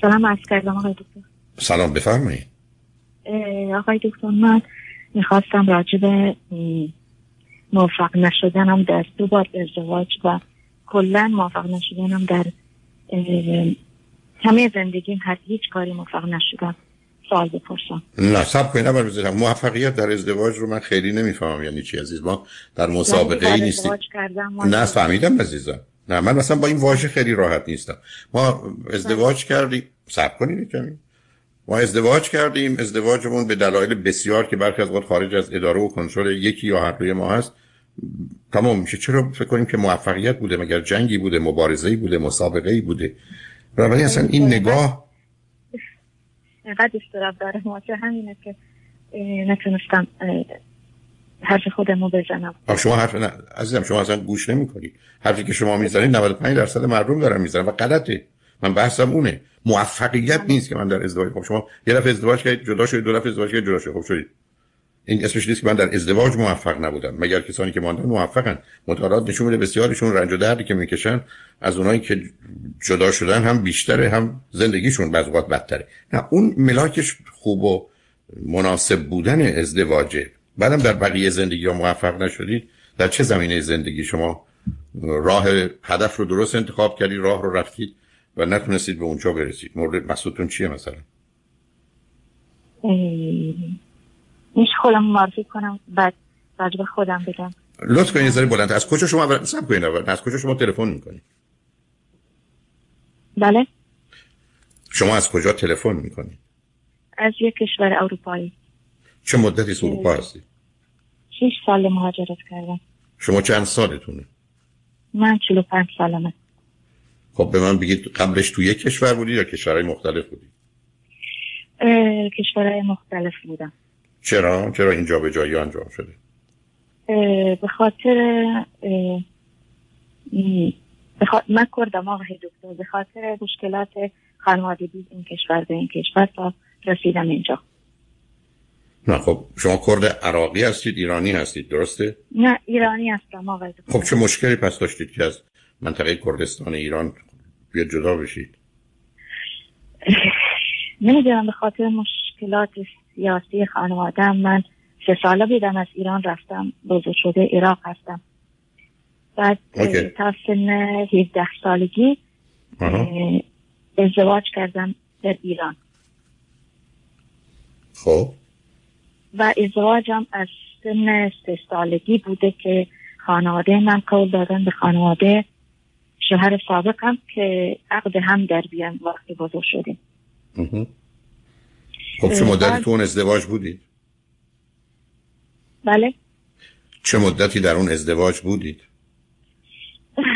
سلام عرض کردم آقای دکتر. سلام بفرمایید. آقای دکتر من می‌خواستم راجع به موفق نشدنم در دو بار ازدواج و کلا موفق نشدنم در همه زندگیم هر هیچ کاری موفق نشدم سوال بپرسم. نه سب کنید اول بزنم موفقیت در ازدواج رو من خیلی نمی‌فهمم. یعنی چی عزیز؟ ما در مسابقه ای نیستیم. نه فهمیدم عزیزم. نه من مثلا با این واژه خیلی راحت نیستم. ما ازدواج کردیم. سب کنید کمی. ما ازدواج کردیم. ازدواجمون به دلایل بسیار که برخی از خارج از اداره و کنترل یکی یا هر دوی ما هست تمام میشه. چرا فکر کنیم که موفقیت بوده؟ مگر جنگی بوده؟ مبارزه‌ای بوده؟ مسابقه‌ای بوده؟ بنابراین اصلا این نگاه اینقدر استراب داره مواجه همینه که نتونستم حرف خودمو بزنم. شما حرف نه عزیزم شما اصلا گوش نمی‌کنید حرفی که شما می‌زنید 95 درصد مردم دارن می‌زنن و غلطه. من بحثم اونه. موفقیت نیست که من در ازدواج خب شما یه دفعه ازدواج کردید جدا شدید دو دفعه ازدواج کردید جدا شدید. خب شدید. این اسمش نیست که من در ازدواج موفق نبودم. مگر کسانی که ماندن موفقن. مطالعات نشون میده بسیارشون رنج و دردی که می‌کشن از اونایی که جدا شدن هم بیشتره هم زندگیشون بعض وقت بدتره. نه اون ملاکش خوب و مناسب بودن ازدواجه. بعدم در بقیه زندگی ها موفق نشدید؟ در چه زمینه زندگی شما راه هدف رو درست انتخاب کردید راه رو رفتید و نتونستید به اونجا برسید؟ مورد مسئولتون چیه مثلا؟ میشه خودم معرفی کنم بعد راجب خودم بگم. لطف کنید زری بلند از کجا شما اول سب کنید اول. از کجا شما تلفن می‌کنید؟ بله. شما از کجا تلفن می‌کنید؟ از یک کشور اروپایی. چه مدتی اروپا هستید شش سال مهاجرت کردم. شما چند سالتونه؟ من 45 سالمه. خب به من بگید قبلش تو یک کشور بودی یا کشورهای مختلف بودی؟ کشورهای مختلف بودم. چرا؟ چرا اینجا به جایی انجام شده؟ به خاطر بخاطر من کردم آقای دکتر. به خاطر مشکلات خانوادگی این کشور به این کشور تا رسیدم اینجا. نه خب شما کرد عراقی هستید ایرانی هستید درسته؟ نه ایرانی هستم آقای دکتر. خب چه مشکلی پس داشتید که از منطقه کردستان ایران بیا جدا بشید؟ نمی‌دونم به خاطر مشکلات سیاسی خانواده من سه ساله بودم از ایران رفتم بزرگ شده عراق هستم. بعد تا سن 17 سالگی ازدواج کردم در ایران. خب. و ازدواجم از سن سه سالگی بوده که خانواده من قول دادن به خانواده شوهر سابقم که عقد هم در بیان وقتی بزرگ شدیم خب چه مدتی تو اون ازدواج بودید؟ بله چه مدتی در اون ازدواج بودید؟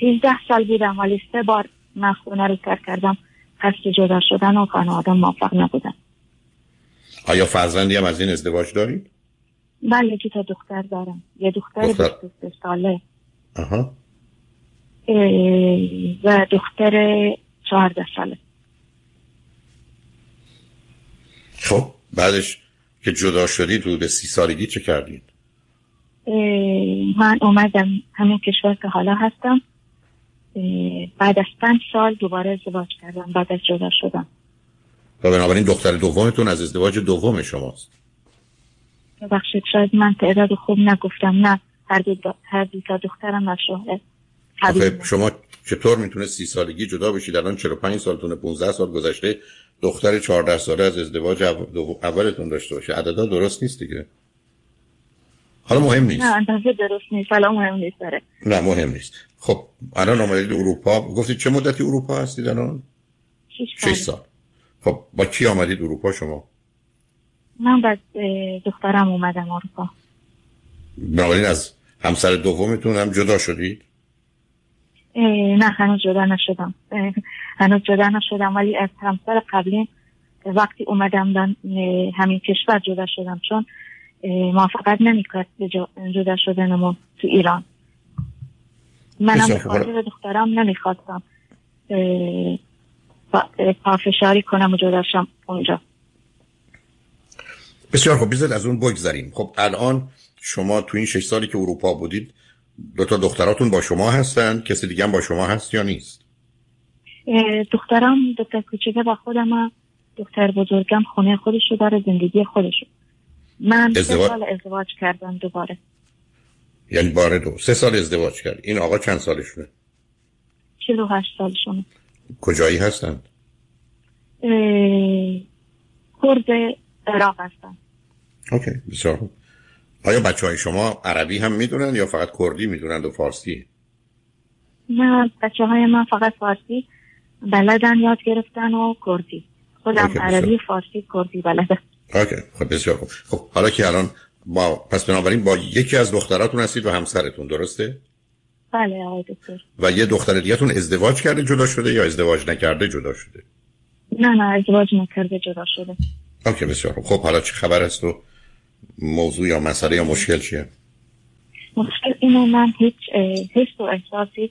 13 سال بودم ولی سه بار من خونه رو کردم قصد جدا شدن و خانواده موفق نبودن آیا فرزندی هم از این ازدواج دارید؟ بله که تا دختر دارم یه دختر, دختر. 23 ساله آها. و دختر 14 ساله خب بعدش که جدا شدید رو به سی سالگی چه کردید؟ من اومدم همین کشور که حالا هستم بعد از پنج سال دوباره ازدواج کردم بعد از جدا شدم و بنابراین دختر دومتون از ازدواج دوم شماست. ببخشید شاید من تعداد خوب نگفتم. نه هر دو, هر دو تا دخترم از شوهر شما چطور می‌تونه سی سالگی جدا بشید؟ الان 45 سالتونه 15 سال گذشته دختر 14 ساله از ازدواج اولتون داشته باشه. عددا درست نیست دیگه. حالا مهم نیست. نه اندازه درست نیست. حالا مهم نیست داره نه مهم نیست. خب الان آمدید اروپا. گفتید چه مدتی اروپا هستید الان؟ شش سال. خب با کی آمدید اروپا شما؟ من بعد دخترم اومدم اروپا. بنابراین از همسر دومتون هم جدا شدید؟ نه هنوز جدا نشدم. هنوز جدا نشدم ولی از همسر قبلی وقتی اومدم همین کشور جدا شدم چون موافقت نمی‌کرد به جدا شدن ما تو ایران. منم به خاطر دخترم نمی‌خواستم. پافشاری کنم و جدا شم اونجا. بسیار خب بیزد از اون بگذاریم خب الان شما تو این شش سالی که اروپا بودید دو تا دختراتون با شما هستن. کسی دیگه هم با شما هست یا نیست؟ دخترم دختر کوچکه با خودم دختر بزرگم خونه خودشو داره زندگی خودشو. من ازدواج... سه سال ازدواج کردم دوباره. یعنی بار دو. سه سال ازدواج کرد. این آقا چند سالشونه؟ چلو هشت سالشونه. کجایی هستند کرد عراق هستن. اوکی بسیار آیا بچه های شما عربی هم می‌دونن یا فقط کردی می‌دونن و فارسی؟ نه بچه های من فقط فارسی بلدن یاد گرفتن و کردی. خودم عربی فارسی کردی بلدن اوکی خب بسیار خوب. خب حالا که الان با پس بنابراین با یکی از دختراتون هستید و همسرتون درسته؟ بله آقای دکتر. و یه دختر دیگهتون ازدواج کرده جدا شده یا ازدواج نکرده جدا شده؟ نه نه ازدواج نکرده جدا شده. اوکی بسیار خب حالا چه خبر است و موضوع یا مسئله یا مشکل چیه؟ مشکل اینه من هیچ حس و احساسی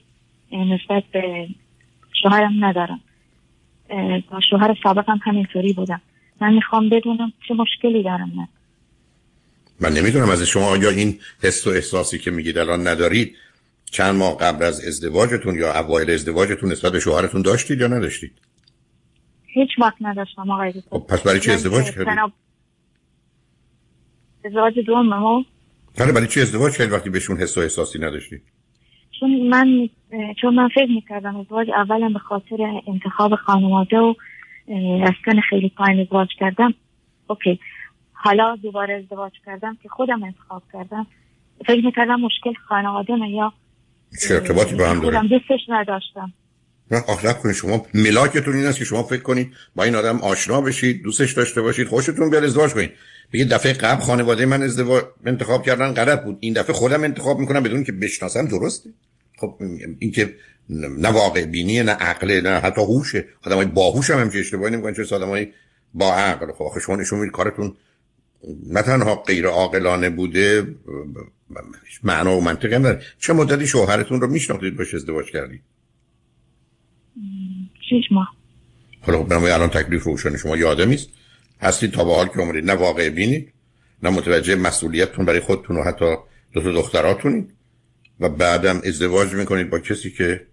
نسبت به شوهرم ندارم. با شوهر سابقم همینطوری بودم. من می‌خوام بدونم چه مشکلی دارم من. من نمی‌دونم از شما آیا این حس و احساسی که میگید الان ندارید چند ماه قبل از ازدواجتون یا اوایل ازدواجتون نسبت به شوهرتون داشتید یا نداشتید؟ هیچ وقت نداشتم آقای خب پس برای چی ازدواج کردید؟ ازدواج دوم ما حالا برای چی ازدواج کردید وقتی بهشون حس و احساسی نداشتید؟ چون من چون من فکر می‌کردم ازدواج اولا به خاطر انتخاب خانواده و اسکن خیلی پایین ازدواج کردم. اوکی. حالا دوباره ازدواج کردم که خودم انتخاب کردم. فکر می‌کردم مشکل خانواده من یا چه ارتباطی با هم داره؟ دوستش نداشتم. نه آخ کنید شما. ملاکتون این است که شما فکر کنید با این آدم آشنا بشید دوستش داشته باشید خوشتون بیاد ازدواج کنید. بگید دفعه قبل خانواده من ازدواج انتخاب کردن غلط بود. این دفعه خودم انتخاب می‌کنم بدون که بشناسم درسته؟ خب این که نه واقع بینی نه عقله نه حتی هوشه. آدمای باهوش هم همچین اشتباهی نمی‌کنن چه آدمای با عقل. خب آخه شما نشون می‌دید کارتون نه تنها غیر عاقلانه بوده معنا و منطقی هم داره چه مدتی شوهرتون رو میشناختید باش ازدواج کردید؟ شش ماه. حالا خب الان تکلیف روشن شما یادم است هستید تا به حال که عمرید نه واقع بینید نه متوجه مسئولیتتون برای خودتون و حتی دو تا دختراتونید و بعدم ازدواج می‌کنید با کسی که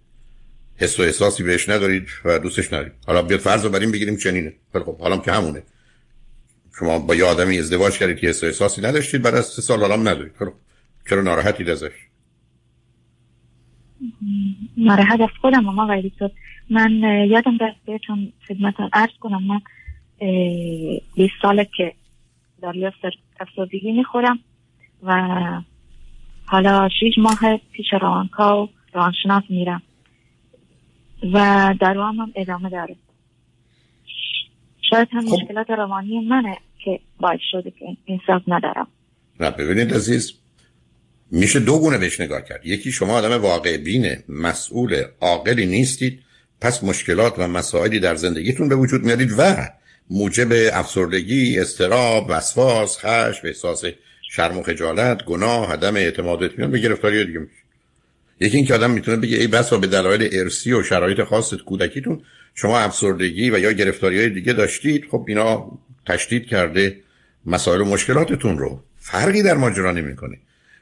حس و احساسی بهش ندارید و دوستش ندارید. حالا بیاد فرض رو بریم بگیریم چنینه. خب حالا که همونه. شما با یه آدمی ازدواج کردید که احساسی نداشتید بعد از سه سال حالا ندارید. خب چرا ناراحتید ازش؟ ناراحت از خودم ما غیری من یادم دست بهتون خدمتان عرض کنم. من 20 ساله که داریاس افسردگی می‌خورم و حالا 6 ماه پیش روانکا و روانشناس میرم و داروام هم ادامه داره. شاید هم خب. مشکلات روانی منه که باعث شده که انصاف ندارم نه ببینید عزیز میشه دو گونه بهش نگاه کرد یکی شما آدم واقع بینه مسئول عاقلی نیستید پس مشکلات و مسائلی در زندگیتون به وجود میارید و موجب افسردگی، استراب، وسواس، خشم، احساس شرم و خجالت، گناه، عدم اعتماد اطمینان به گرفتاری دیگه میشه. یکی اینکه آدم می‌تونه بگه ای بسا به دلایل ارسی و شرایط خاص کودکیتون شما افسردگی و یا گرفتاری های دیگه داشتید خب اینا تشدید کرده مسائل و مشکلاتتون رو. فرقی در ماجرا نمی‌کنه.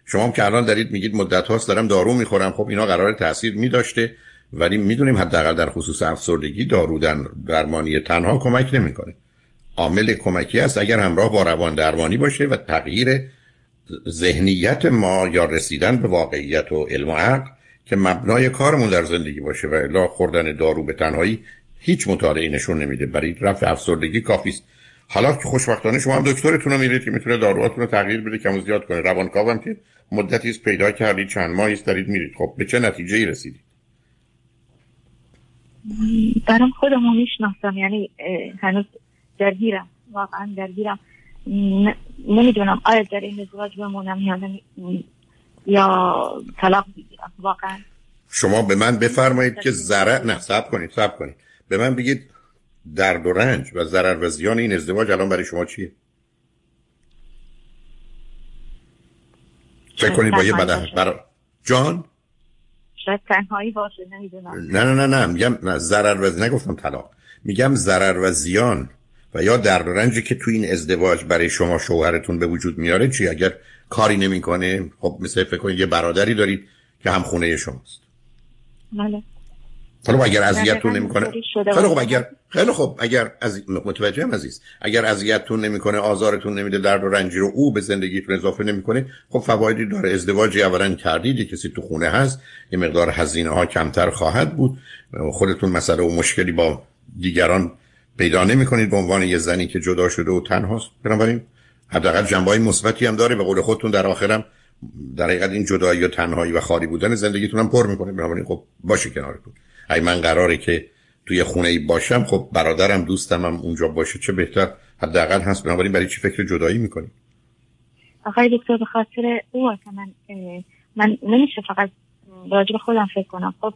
شما هم که الان دارید میگید مدت هاست دارم دارو می‌خورم خب اینا قرار تاثیر میداشته ولی می‌دونیم حداقل در خصوص افسردگی دارو درمانی تنها کمک نمی‌کنه. عامل کمکی است اگر همراه با روان درمانی باشه و تغییر ذهنیت ما یا رسیدن به واقعیت و علم و عقل که مبنای کارمون در زندگی باشه و الا خوردن دارو به تنهایی هیچ مطالعه نشون نمیده. برای رفع افسردگی کافی است. حالا که خوشبختانه شما هم دکترتون رو میرید که می‌تونه داروهاتون رو تغییر بده کم زیاد کنه. روانکاو هم که مدتی پیدا کردید چند ماهی دارید میرید. خب به چه نتیجه ای رسیدید؟ برام خودم رو می‌شناسم. یعنی هنوز درگیرم. واقعا درگیرم. نمی‌دونم. آیا در این ازدواج بمونم. یا یا طلاق بگیرم. واقعا. شما به من بفرمایید که ضرر نه صبر کنید صبر کنید. به من بگید درد و رنج و ضرر و زیان این ازدواج الان برای شما چیه؟ فکر کنید با یه بدن برای جان؟ شاید تنهایی باشه نمی‌دونم. نه نه نه نه. میگم نه ضرر و نگفتم طلاق. میگم ضرر و زیان. و یا درد و رنجی که تو این ازدواج برای شما شوهرتون به وجود میاره چی؟ اگر کاری نمی‌کنه خب مثل فکر کنید یه برادری دارید که هم خونه شماست. بله. حالا اگر اذیتتون نمی‌کنه خیلی خب اگر خیلی خب اگر از متوجهم عزیز. اگر اذیتتون نمی‌کنه آزارتون نمیده درد و رنجی رو او به زندگیتون اضافه نمی‌کنه خب فوایدی داره. ازدواجی اولا کردید کسی تو خونه هست یه مقدار هزینه ها کمتر خواهد بود. خودتون مسئله و مشکلی با دیگران پیدا نمی‌کنید به عنوان یه زنی که جدا شده و تنهاست. بنابراین حداقل جنبه مثبتی هم داره به قول خودتون در آخرم در حقیقت این جدایی و تنهایی و خالی بودن زندگیتون هم پر می‌کنه. بنابراین خب باشه کنارتون. اگه من قراره که توی خونه ای باشم خب برادرم دوستم هم اونجا باشه چه بهتر. حداقل هست. بنابراین برای چی فکر جدایی می‌کنی؟ آقای دکتر به خاطر او که من من نمیشه فقط راجع خودم فکر کنم. خب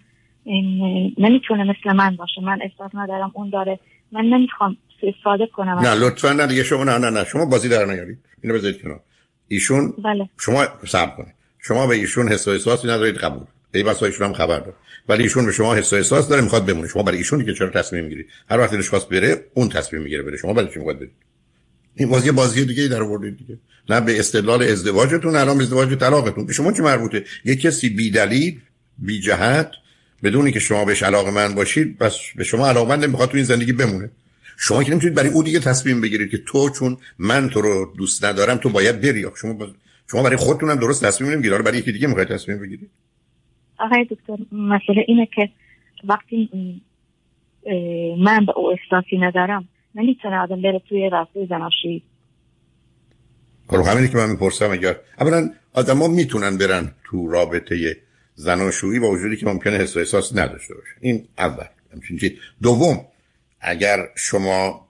نمی‌تونه مثل من باشه. من احساس ندارم اون داره من نمی‌خوام استفاده کنم نه لطفا نه دیگه شما نه نه نه. شما بازی در نیارید. اینو بذارید کنار. ایشون بله. شما صبر کنید. شما به ایشون حس و احساسی ندارید قبول. ای بسا ایشون هم خبر داره. ولی ایشون به شما حس و احساس داره می‌خواد بمونه. شما برای ایشون که چرا تصمیم می‌گیرید هر وقت دلش خواست بره اون تصمیم می‌گیره بره. شما برای چی می‌خواد برید؟ این بازی بازی دیگه در آوردید دیگه. نه به استدلال ازدواجتون الان ازدواج طلاقتون. به شما چه مربوطه؟ یه کسی بی دلیل بی جهت بدونی که شما بهش علاقه من باشید بس به شما علاقه من می‌خواد تو این زندگی بمونه. شما که نمی‌تونید برای او دیگه تصمیم بگیرید که تو چون من تو رو دوست ندارم تو باید بری. شما شما برای خودتون هم درست تصمیم نمی‌گیرید. برای یکی دیگه می‌خواید تصمیم بگیرید. آقای دکتر مسئله اینه که وقتی من به او احساسی ندارم نمی‌تونه آدم بره توی راسته زناشویی. خب همینی که من می‌پرسم اگر اولا ها می‌تونن برن تو رابطه زناشویی با وجودی که ممکنه حس و احساس نداشته باشه. این اول. همچین دوم اگر شما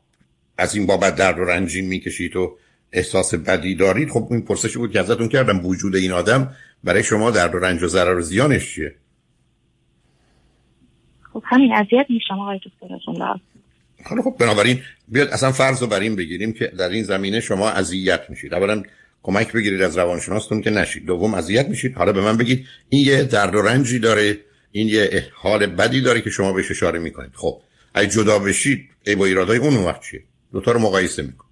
از این بابت درد و رنجین می‌کشید و احساس بدی دارید خب این پرسشی بود که ازتون کردم وجود این آدم برای شما درد و رنج و ضرر و زیانش چیه؟ خب همین اذیت میشم آقای دکتر حالا خب بنابراین بیاد اصلا فرض رو بر این بگیریم که در این زمینه شما اذیت میشید. اولا کمک بگیرید از روانشناستون که نشید. دوم اذیت میشید. حالا به من بگید این یه درد و رنجی داره. این یه حال بدی داره که شما بهش اشاره می‌کنید. خب اگه جدا بشید ای با ایرادای اون وقت چیه؟ دوتا رو مقایسه میکن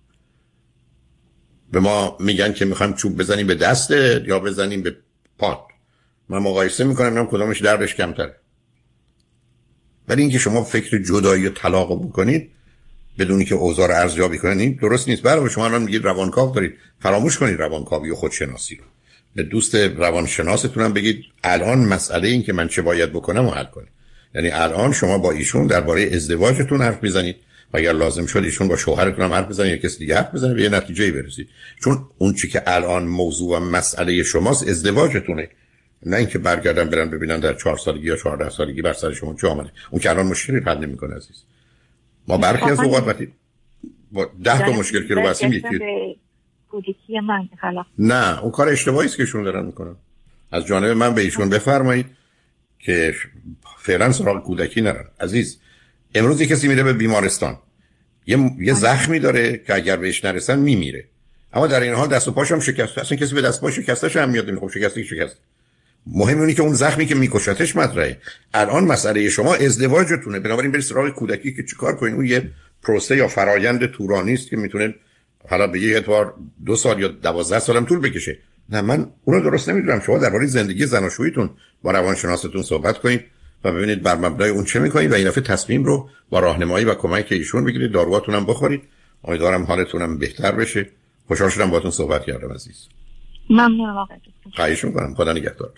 به ما میگن که می‌خوایم چوب بزنیم به دسته یا بزنیم به پات من مقایسه می‌کنم نم کدامش دردش کمتره. ولی اینکه شما فکر جدایی و طلاق بکنید بدونی که اوضاع رو ارزیابی کنید درست نیست. برای شما الان میگید روانکاو دارید. فراموش کنید روانکاوی و خودشناسی رو. به دوست روانشناستون هم بگید الان مسئله این که من چه باید بکنم و حل کنید. یعنی الان شما با ایشون درباره ازدواجتون حرف می‌زنید و اگر لازم شد ایشون با شوهرتون هم حرف بزنید یا کسی دیگه حرف بزنه به یه نتیجه برسید. چون اون چی که الان موضوع و مسئله شماست ازدواجتونه. نه اینکه برگردن برن ببینن در چهار سالگی یا چهارده سالگی بر سر شما چه اون که الان مشکلی حل نمی‌کنه عزیز. ما برخی از اوقات وقتی با ده تا مشکل که رو بسیم یکی نه اون کار اشتباهی است که ایشون دارن می‌کنن. از جانب من به ایشون بفرمایید که فعلا سراغ کودکی نرن. عزیز امروز کسی میره به بیمارستان. یه, یه زخمی داره که اگر بهش نرسن میمیره. اما در این حال دست و پاش هم شکسته اصلا کسی به دست پاش شکستش هم میاد خب شکسته شکست. مهم اینه که اون زخمی که میکشتش مطرحه. الان مسئله شما ازدواجتونه. بنابراین برید سراغ کودکی که چیکار کنین اون یه پروسه یا فرایند طولانی است که می‌تونه حالا به یه اعتبار دو سال یا دوازده سالم طول بکشه. نه من اونو درست نمی‌دونم. شما درباره زندگی زناشوییتون با روانشناستون صحبت کنید و ببینید بر مبنای اون چه می‌کنید و این دفعه تصمیم رو با راهنمایی و کمک ایشون بگیرید. داروهاتون هم بخورید. امیدوارم حالتون هم بهتر بشه. خوشحال شدم باهاتون صحبت کردم عزیز. ممنونم آقای خواهش می‌کنم. خدا نگهدار.